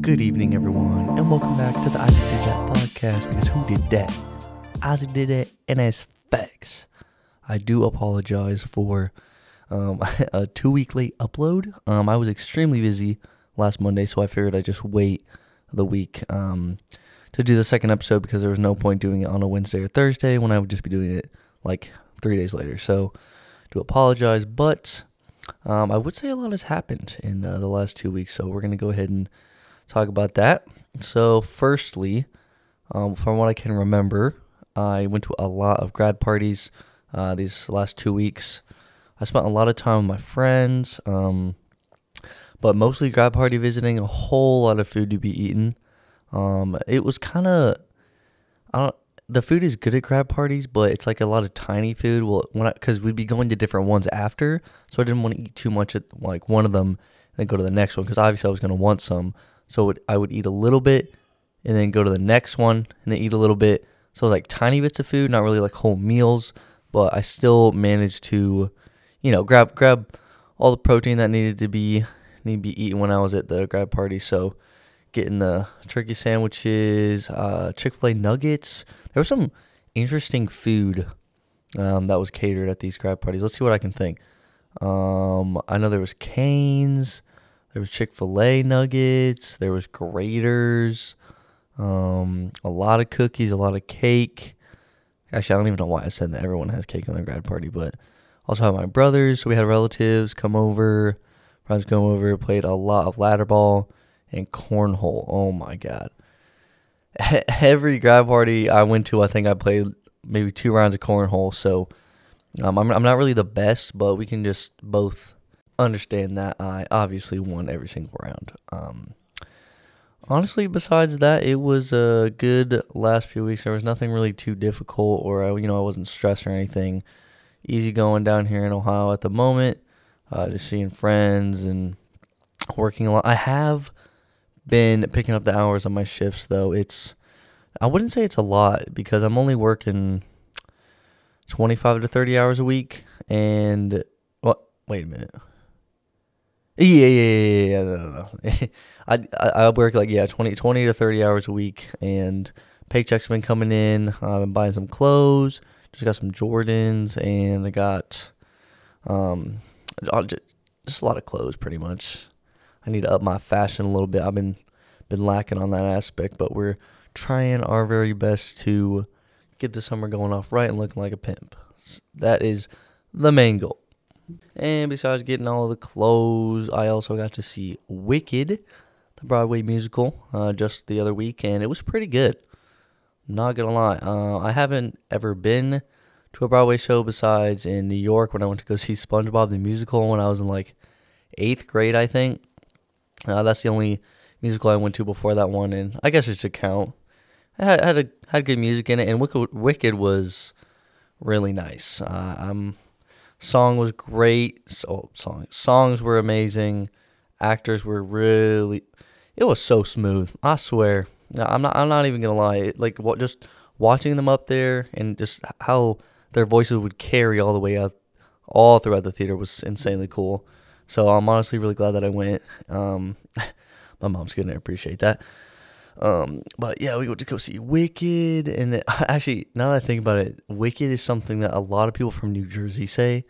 Good evening, everyone, and welcome back to the Isaac Did That podcast. Because who did that? Isaac did it, and it's facts. I do apologize for um, a two week late upload. Um, I was extremely busy last Monday, so I figured I'd just wait the week um, to do the second episode because there was no point doing it on a Wednesday or Thursday when I would just be doing it like three days later. So, do apologize, but um, I would say a lot has happened in uh, the last two weeks, so we're going to go ahead and talk about that. So, firstly, um, from what I can remember, I went to a lot of grad parties uh, these last two weeks. I spent a lot of time with my friends, um, but mostly grad party visiting, a whole lot of food to be eaten. Um, it was kind of, I don't, the food is good at grad parties, but it's like a lot of tiny food. Well, when because we'd be going to different ones after, so I didn't want to eat too much at like one of them and then go to the next one because obviously I was going to want some. So it, I would eat a little bit and then go to the next one and then eat a little bit. So it was like tiny bits of food, not really like whole meals, but I still managed to, you know, grab grab all the protein that needed to be need to be eaten when I was at the grad party. So getting the turkey sandwiches, uh, Chick Fil A nuggets. There was some interesting food um, that was catered at these grad parties. Let's see what I can think. Um, I know there was Canes, there was Chick Fil A nuggets, there was Graeter's, um, a lot of cookies, a lot of cake. Actually, I don't even know why I said that. Everyone has cake on their grad party, but also had my brothers. So we had relatives come over, friends come over, played a lot of ladder ball and cornhole. Oh my god! Every grad party I went to, I think I played maybe two rounds of cornhole. So um, I'm I'm not really the best, but we can just both understand that I obviously won every single round. Um, honestly, besides that, it was a good last few weeks. There was nothing really too difficult, or uh, you know, I wasn't stressed or anything. Easy going down here in Ohio at the moment. Uh, just seeing friends and working a lot. I have been picking up the hours on my shifts though. It's I wouldn't say it's a lot because I'm only working 25 to 30 hours a week and what wait a minute. Yeah, yeah, yeah, yeah. No, no, no. I, I work like yeah, 20, 20 to thirty hours a week, and paychecks have been coming in. I've been buying some clothes. Just got some Jordans, and I got um, just a lot of clothes, pretty much. I need to up my fashion a little bit. I've been been lacking on that aspect, but we're trying our very best to get the summer going off right and looking like a pimp. That is the main goal. And besides getting all the clothes, I also got to see Wicked, the Broadway musical, uh, just the other week, and it was pretty good. Not gonna lie, uh, I haven't ever been to a Broadway show besides in New York when I went to go see SpongeBob the musical when I was in like eighth grade, I think. Uh, that's the only musical I went to before that one, and I guess it should count. It had had, a, had good music in it, and Wicked, Wicked was really nice. Uh, I'm Song was great. So song songs were amazing. Actors were really. It was so smooth. I swear. I'm not. I'm not even gonna lie. It, like what? Just watching them up there and just how their voices would carry all the way out, all throughout the theater was insanely cool. So I'm honestly really glad that I went. Um, my mom's gonna appreciate that. Um, but yeah, we went to go see Wicked, and actually, now that I think about it, Wicked is something that a lot of people from New Jersey say,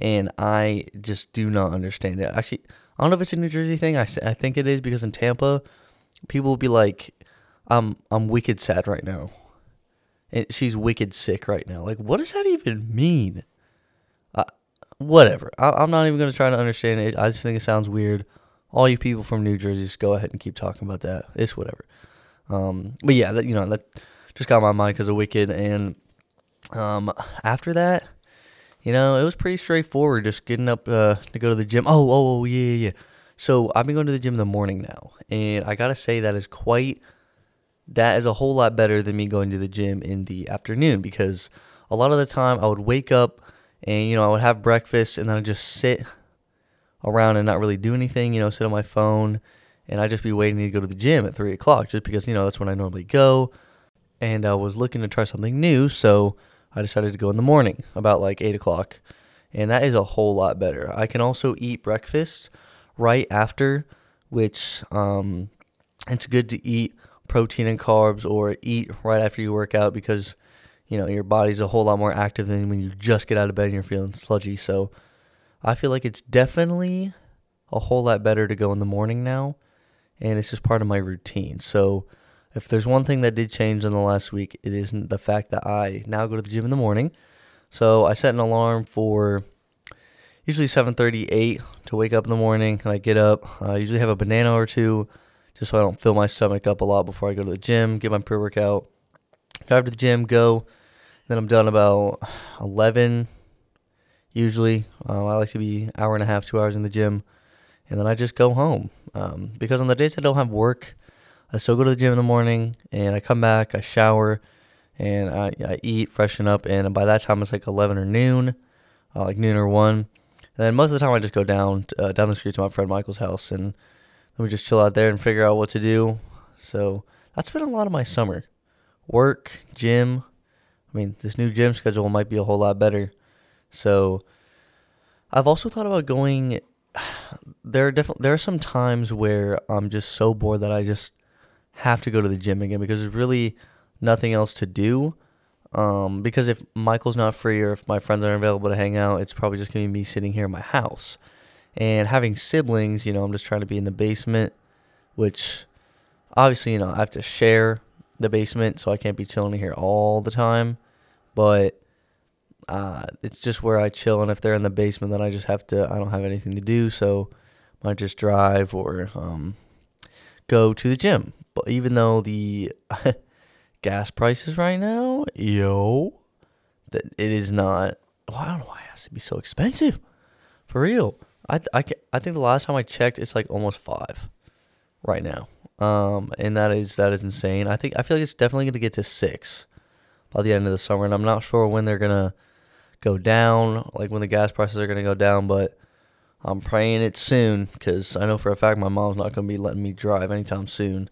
and I just do not understand it. Actually, I don't know if it's a New Jersey thing. I, I think it is because in Tampa, people will be like, "I'm I'm wicked sad right now," and she's wicked sick right now. Like, what does that even mean? Uh, whatever. I, am not even gonna try to understand it. I just think it sounds weird all you people from New Jersey, just go ahead and keep talking about that. It's whatever. Um, but yeah, that you know that just got my mind because of Wicked, and um, after that, you know, it was pretty straightforward. Just getting up uh, to go to the gym. Oh, oh, oh, yeah, yeah. So I've been going to the gym in the morning now, and I gotta say that is quite that is a whole lot better than me going to the gym in the afternoon because a lot of the time I would wake up and you know I would have breakfast and then I'd just sit around and not really do anything, you know, sit on my phone, and I'd just be waiting to go to the gym at three o'clock just because, you know, that's when I normally go. And I was looking to try something new, so I decided to go in the morning about like eight o'clock. And that is a whole lot better. I can also eat breakfast right after, which um, it's good to eat protein and carbs or eat right after you work out because you know your body's a whole lot more active than when you just get out of bed and you're feeling sludgy. So I feel like it's definitely a whole lot better to go in the morning now, and it's just part of my routine. So if there's one thing that did change in the last week, it isn't the fact that I now go to the gym in the morning. So I set an alarm for usually 7:38 to wake up in the morning, and I get up. I usually have a banana or two, just so I don't fill my stomach up a lot before I go to the gym. Get my pre-workout, drive to the gym, go. Then I'm done about 11. Usually, um, I like to be hour and a half, two hours in the gym, and then I just go home. Um, because on the days I don't have work, I still go to the gym in the morning, and I come back, I shower, and I, I eat, freshen up, and by that time it's like 11 or noon, uh, like noon or one. And then most of the time I just go down uh, down the street to my friend Michael's house, and then we just chill out there and figure out what to do. So that's been a lot of my summer. Work, gym. I mean, this new gym schedule might be a whole lot better. So I've also thought about going. There are definitely there are some times where I'm just so bored that I just have to go to the gym again because there's really nothing else to do. Um, because if Michael's not free or if my friends aren't available to hang out, it's probably just gonna be me sitting here in my house. And having siblings, you know, I'm just trying to be in the basement, which obviously, you know, I have to share the basement, so I can't be chilling here all the time. But uh, it's just where I chill, and if they're in the basement, then I just have to. I don't have anything to do, so I might just drive or um, go to the gym. But even though the gas prices right now, yo, that it is not. Well, I don't know why it has to be so expensive. For real, I I, I think the last time I checked, it's like almost five right now. Um, and that is that is insane. I think I feel like it's definitely going to get to six by the end of the summer, and I'm not sure when they're gonna go down, like when the gas prices are going to go down, but I'm praying it soon because I know for a fact my mom's not going to be letting me drive anytime soon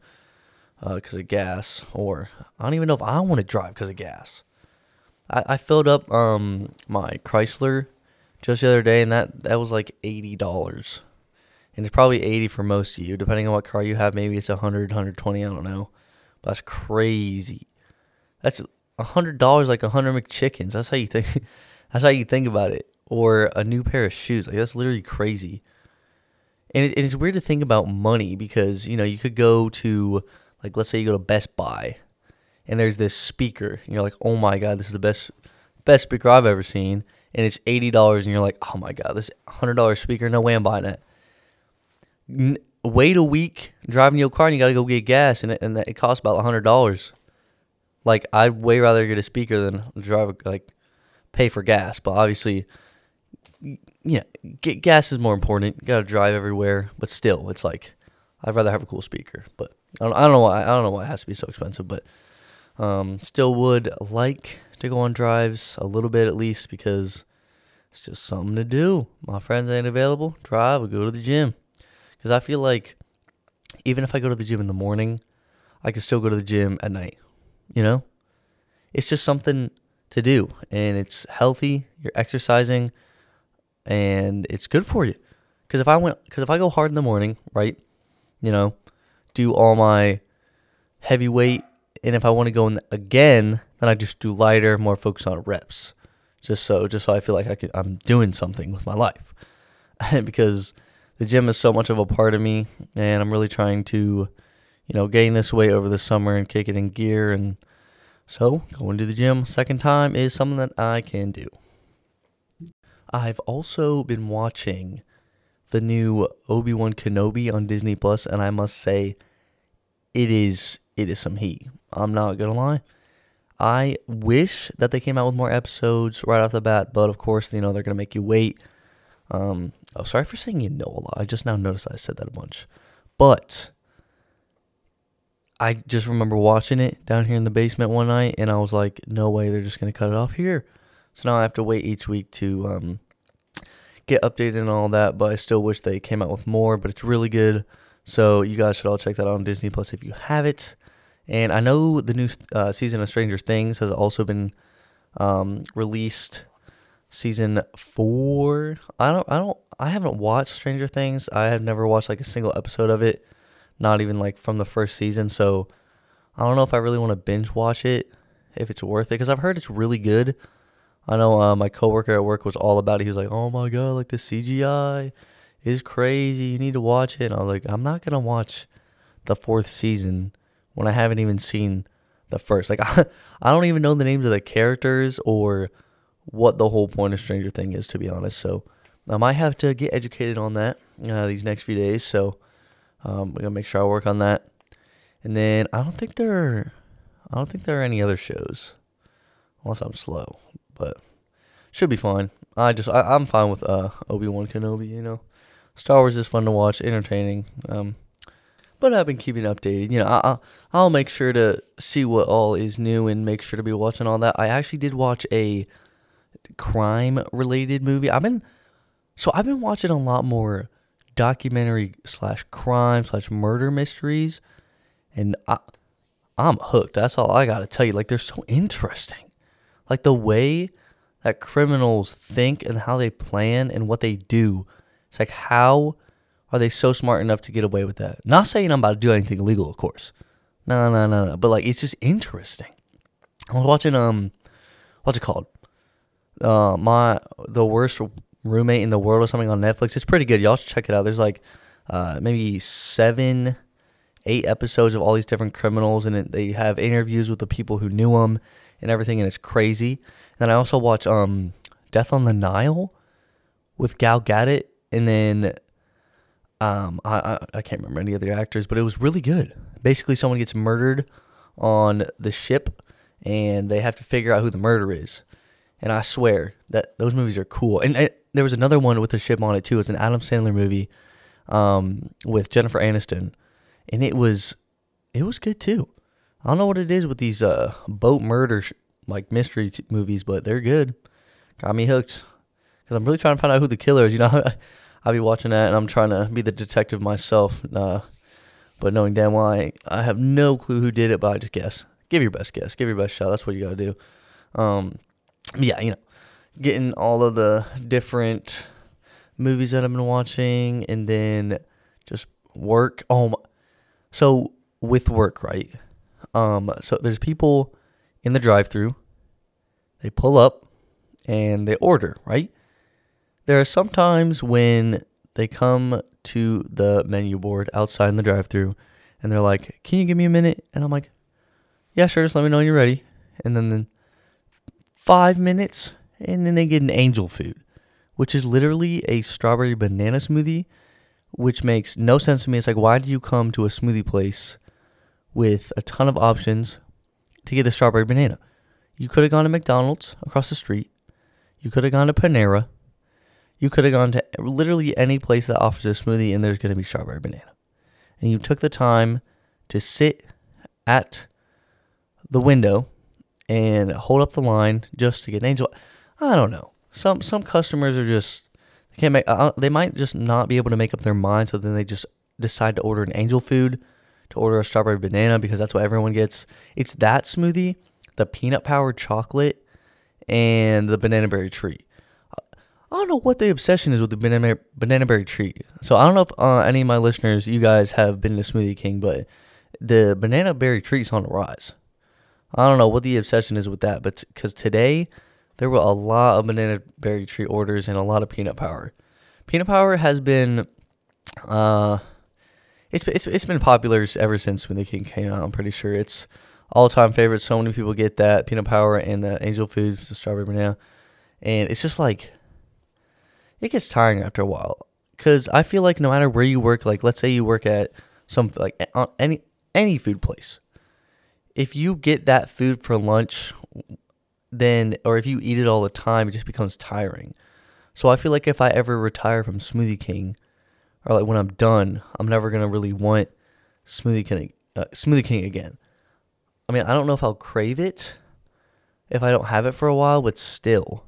because uh, of gas. Or I don't even know if I want to drive because of gas. I, I filled up um, my Chrysler just the other day, and that, that was like $80. And it's probably 80 for most of you, depending on what car you have. Maybe it's 100, 120, I don't know. But that's crazy. That's $100 like 100 McChickens. That's how you think. That's how you think about it. Or a new pair of shoes. Like that's literally crazy. And, it, and it's weird to think about money because you know you could go to like let's say you go to Best Buy, and there's this speaker, and you're like, oh my god, this is the best best speaker I've ever seen, and it's eighty dollars, and you're like, oh my god, this hundred dollar speaker, no way I'm buying it. N- wait a week driving your car, and you got to go get gas, and it, and it costs about hundred dollars. Like I'd way rather get a speaker than drive like pay for gas. But obviously, yeah, get, gas is more important. You gotta drive everywhere, but still, it's like I'd rather have a cool speaker. But I don't, I don't know why. I don't know why it has to be so expensive. But um, still would like to go on drives a little bit at least because it's just something to do. My friends ain't available. Drive or go to the gym because I feel like even if I go to the gym in the morning, I can still go to the gym at night. You know, it's just something to do and it's healthy you're exercising and it's good for you. Because if i went because if i go hard in the morning right you know do all my heavy weight and if i want to go in again then i just do lighter more focus on reps just so just so i feel like i could, i'm doing something with my life. Because the gym is so much of a part of me and i'm really trying to you know gain this weight over the summer and kick it in gear and so, going to the gym second time is something that I can do. I've also been watching the new Obi-Wan Kenobi on Disney Plus and I must say it is it is some heat. I'm not going to lie. I wish that they came out with more episodes right off the bat, but of course, you know, they're going to make you wait. Um, oh, sorry for saying you know a lot. I just now noticed I said that a bunch. But I just remember watching it down here in the basement one night, and I was like, no way, they're just gonna cut it off here. So now I have to wait each week to um, get updated and all that. But I still wish they came out with more. But it's really good. So you guys should all check that out on Disney Plus if you have it. And I know the new uh, season of Stranger Things has also been um, released. Season four. I don't. I don't. I haven't watched Stranger Things. I have never watched like a single episode of it not even like from the first season. So I don't know if I really want to binge watch it, if it's worth it, because I've heard it's really good. I know uh, my coworker at work was all about it. He was like, "Oh my god, like the CGI is crazy. You need to watch it." And I was like, "I'm not gonna watch the fourth season when I haven't even seen the first. Like, I, I don't even know the names of the characters or what the whole point of Stranger Thing is, to be honest. So I might have to get educated on that uh, these next few days. So um, I'm gonna make sure I work on that. And then I don't think there, are, I don't think there are any other shows, unless I'm slow but should be fine. I just I, am fine with uh Obi Wan Kenobi. You know, Star Wars is fun to watch, entertaining. Um, but I've been keeping updated. You know, I, I'll make sure to see what all is new and make sure to be watching all that. I actually did watch a crime related movie. I've been so I've been watching a lot more documentary slash crime slash murder mysteries, and I I'm hooked. That's all I gotta tell you. Like they're so interesting. Like the way that criminals think and how they plan and what they do. It's like how are they so smart enough to get away with that? Not saying I'm about to do anything illegal, of course. No, no, no, no. But like it's just interesting. I was watching um what's it called? Uh my the worst roommate in the world or something on Netflix. It's pretty good. Y'all should check it out. There's like uh maybe seven eight episodes of all these different criminals and it, they have interviews with the people who knew them and everything, and it's crazy. And then I also watch um, Death on the Nile with Gal Gadot, and then um, I, I, I can't remember any other actors, but it was really good. Basically, someone gets murdered on the ship, and they have to figure out who the murderer is. And I swear that those movies are cool. And, and there was another one with a ship on it too. It's an Adam Sandler movie um, with Jennifer Aniston, and it was it was good too. I don't know what it is with these uh, boat murder sh- like mystery t- movies, but they're good. Got me hooked because I'm really trying to find out who the killer is. You know, I'll be watching that and I'm trying to be the detective myself. Uh, but knowing damn well I, I have no clue who did it, but I just guess. Give your best guess. Give your best shot. That's what you got to do. Um, yeah, you know, getting all of the different movies that I've been watching and then just work. Oh, my. so with work, right? Um, so there's people in the drive-through. They pull up and they order, right? There are some times when they come to the menu board outside in the drive-through and they're like, "Can you give me a minute?" And I'm like, "Yeah, sure. Just let me know when you're ready." And then, then five minutes, and then they get an angel food, which is literally a strawberry banana smoothie, which makes no sense to me. It's like, why do you come to a smoothie place with a ton of options to get a strawberry banana. You could have gone to McDonald's across the street. You could have gone to Panera. You could have gone to literally any place that offers a smoothie and there's going to be strawberry banana. And you took the time to sit at the window and hold up the line just to get an angel. I don't know. Some some customers are just they can't make. Uh, they might just not be able to make up their mind, so then they just decide to order an angel food to order a strawberry banana because that's what everyone gets. It's that smoothie, the peanut powered chocolate, and the banana berry treat. I don't know what the obsession is with the banana banana berry treat. So I don't know if uh, any of my listeners, you guys have been to Smoothie King, but the banana berry treat's on the rise. I don't know what the obsession is with that, but because today there were a lot of banana berry treat orders and a lot of peanut power. Peanut power has been uh, it's it's it's been popular ever since when the King came out. I'm pretty sure it's all time favorite. So many people get that peanut power and the angel food, the strawberry banana, and it's just like it gets tiring after a while. Cause I feel like no matter where you work, like let's say you work at some like any any food place, if you get that food for lunch, then or if you eat it all the time, it just becomes tiring. So I feel like if I ever retire from Smoothie King, or like when I'm done, I'm never gonna really want Smoothie King, uh, Smoothie King again. I mean, I don't know if I'll crave it if I don't have it for a while, but still,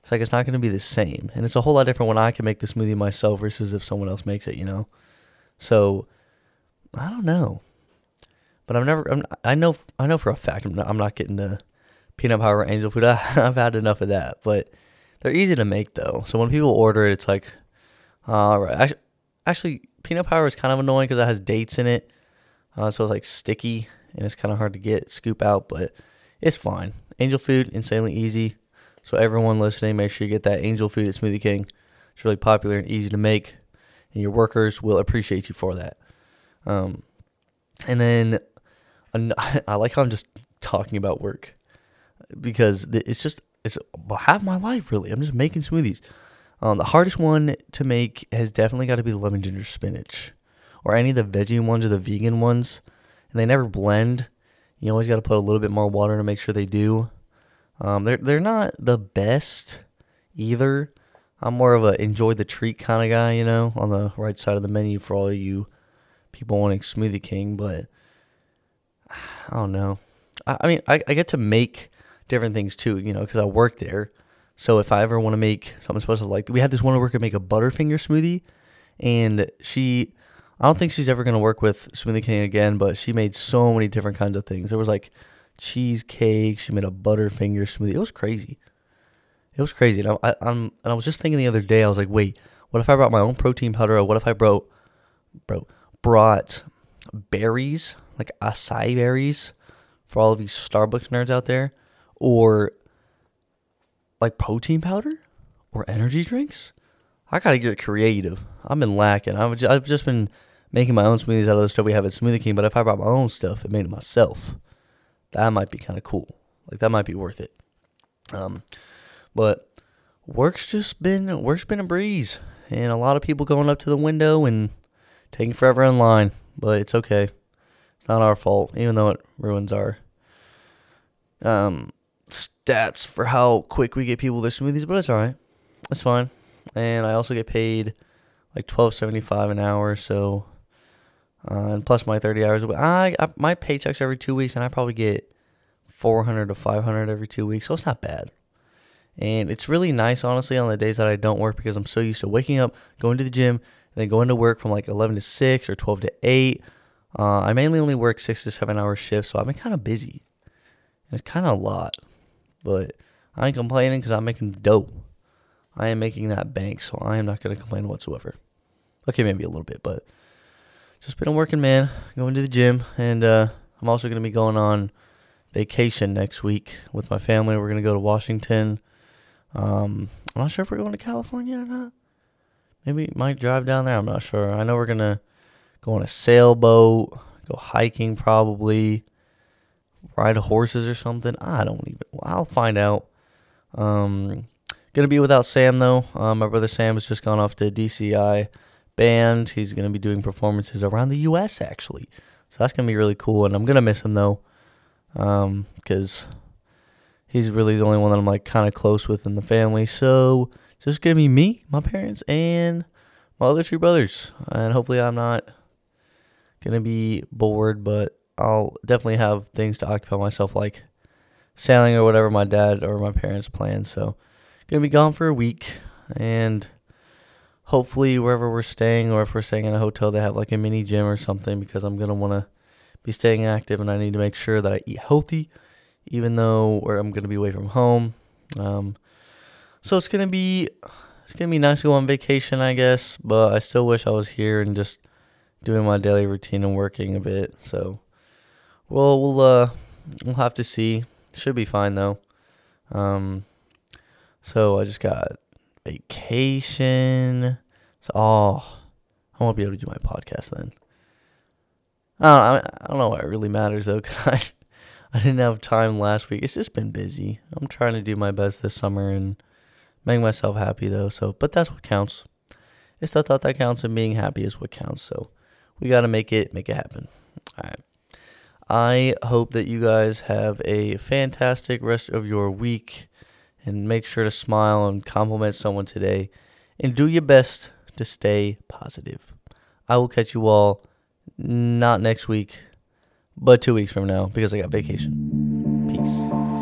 it's like it's not gonna be the same, and it's a whole lot different when I can make the smoothie myself versus if someone else makes it, you know. So I don't know, but I'm never. I'm, i know. I know for a fact I'm not, I'm not getting the peanut power angel food. I, I've had enough of that, but they're easy to make though. So when people order it, it's like, all right. Actually, peanut powder is kind of annoying because it has dates in it, uh, so it's like sticky and it's kind of hard to get scoop out, but it's fine. Angel Food, insanely easy. So everyone listening, make sure you get that Angel Food at Smoothie King. It's really popular and easy to make, and your workers will appreciate you for that. Um, and then I like how I'm just talking about work because it's just it's half my life really. I'm just making smoothies. Um, the hardest one to make has definitely got to be the lemon ginger spinach, or any of the veggie ones or the vegan ones, and they never blend. You always got to put a little bit more water to make sure they do. Um, they're they're not the best either. I'm more of a enjoy the treat kind of guy, you know, on the right side of the menu for all you people wanting Smoothie King, but I don't know. I, I mean, I, I get to make different things too, you know, because I work there. So if I ever want to make something special, like we had this one worker make a Butterfinger smoothie, and she, I don't think she's ever gonna work with Smoothie King again, but she made so many different kinds of things. There was like cheesecake. She made a Butterfinger smoothie. It was crazy. It was crazy. And I, I, am and I was just thinking the other day. I was like, wait, what if I brought my own protein powder? Or what if I brought, bro, brought berries like acai berries for all of you Starbucks nerds out there, or like protein powder or energy drinks. I gotta get creative. I've been lacking. I've just, I've just been making my own smoothies out of the stuff we have at Smoothie King. But if I brought my own stuff and made it myself, that might be kind of cool. Like that might be worth it. Um, but work's just been work's been a breeze, and a lot of people going up to the window and taking forever in line. But it's okay. It's not our fault, even though it ruins our um stats for how quick we get people their smoothies, but it's all right. It's fine. And I also get paid like twelve seventy five an hour, so uh, and plus my thirty hours. I, I my paychecks every two weeks, and I probably get four hundred to five hundred every two weeks, so it's not bad. And it's really nice, honestly, on the days that I don't work because I'm so used to waking up, going to the gym, then going to work from like eleven to six or twelve to eight. Uh, I mainly only work six to seven hour shifts, so I've been kind of busy. It's kind of a lot. But I ain't complaining because I'm making dough. I am making that bank, so I am not going to complain whatsoever. Okay, maybe a little bit, but just been a working man, going to the gym, and uh, I'm also going to be going on vacation next week with my family. We're going to go to Washington. Um, I'm not sure if we're going to California or not. Maybe might drive down there. I'm not sure. I know we're going to go on a sailboat, go hiking probably ride horses or something. I don't even. I'll find out. Um, gonna be without Sam though. Um, my brother Sam has just gone off to DCI band. He's gonna be doing performances around the U.S. actually, so that's gonna be really cool. And I'm gonna miss him though, um, because he's really the only one that I'm like kind of close with in the family. So it's just gonna be me, my parents, and my other two brothers. And hopefully, I'm not gonna be bored, but I'll definitely have things to occupy myself, like sailing or whatever my dad or my parents plan. So, gonna be gone for a week, and hopefully wherever we're staying, or if we're staying in a hotel, they have like a mini gym or something because I'm gonna want to be staying active, and I need to make sure that I eat healthy, even though I'm gonna be away from home. Um, so it's gonna be it's gonna be nice to go on vacation, I guess, but I still wish I was here and just doing my daily routine and working a bit. So well, we'll uh, we'll have to see. Should be fine though. Um, so I just got vacation. So oh, I won't be able to do my podcast then. I don't, I don't know why it really matters though, cause I, I didn't have time last week. It's just been busy. I'm trying to do my best this summer and make myself happy though. So, but that's what counts. It's the thought that counts, and being happy is what counts. So, we got to make it make it happen. All right. I hope that you guys have a fantastic rest of your week and make sure to smile and compliment someone today and do your best to stay positive. I will catch you all not next week, but two weeks from now because I got vacation. Peace.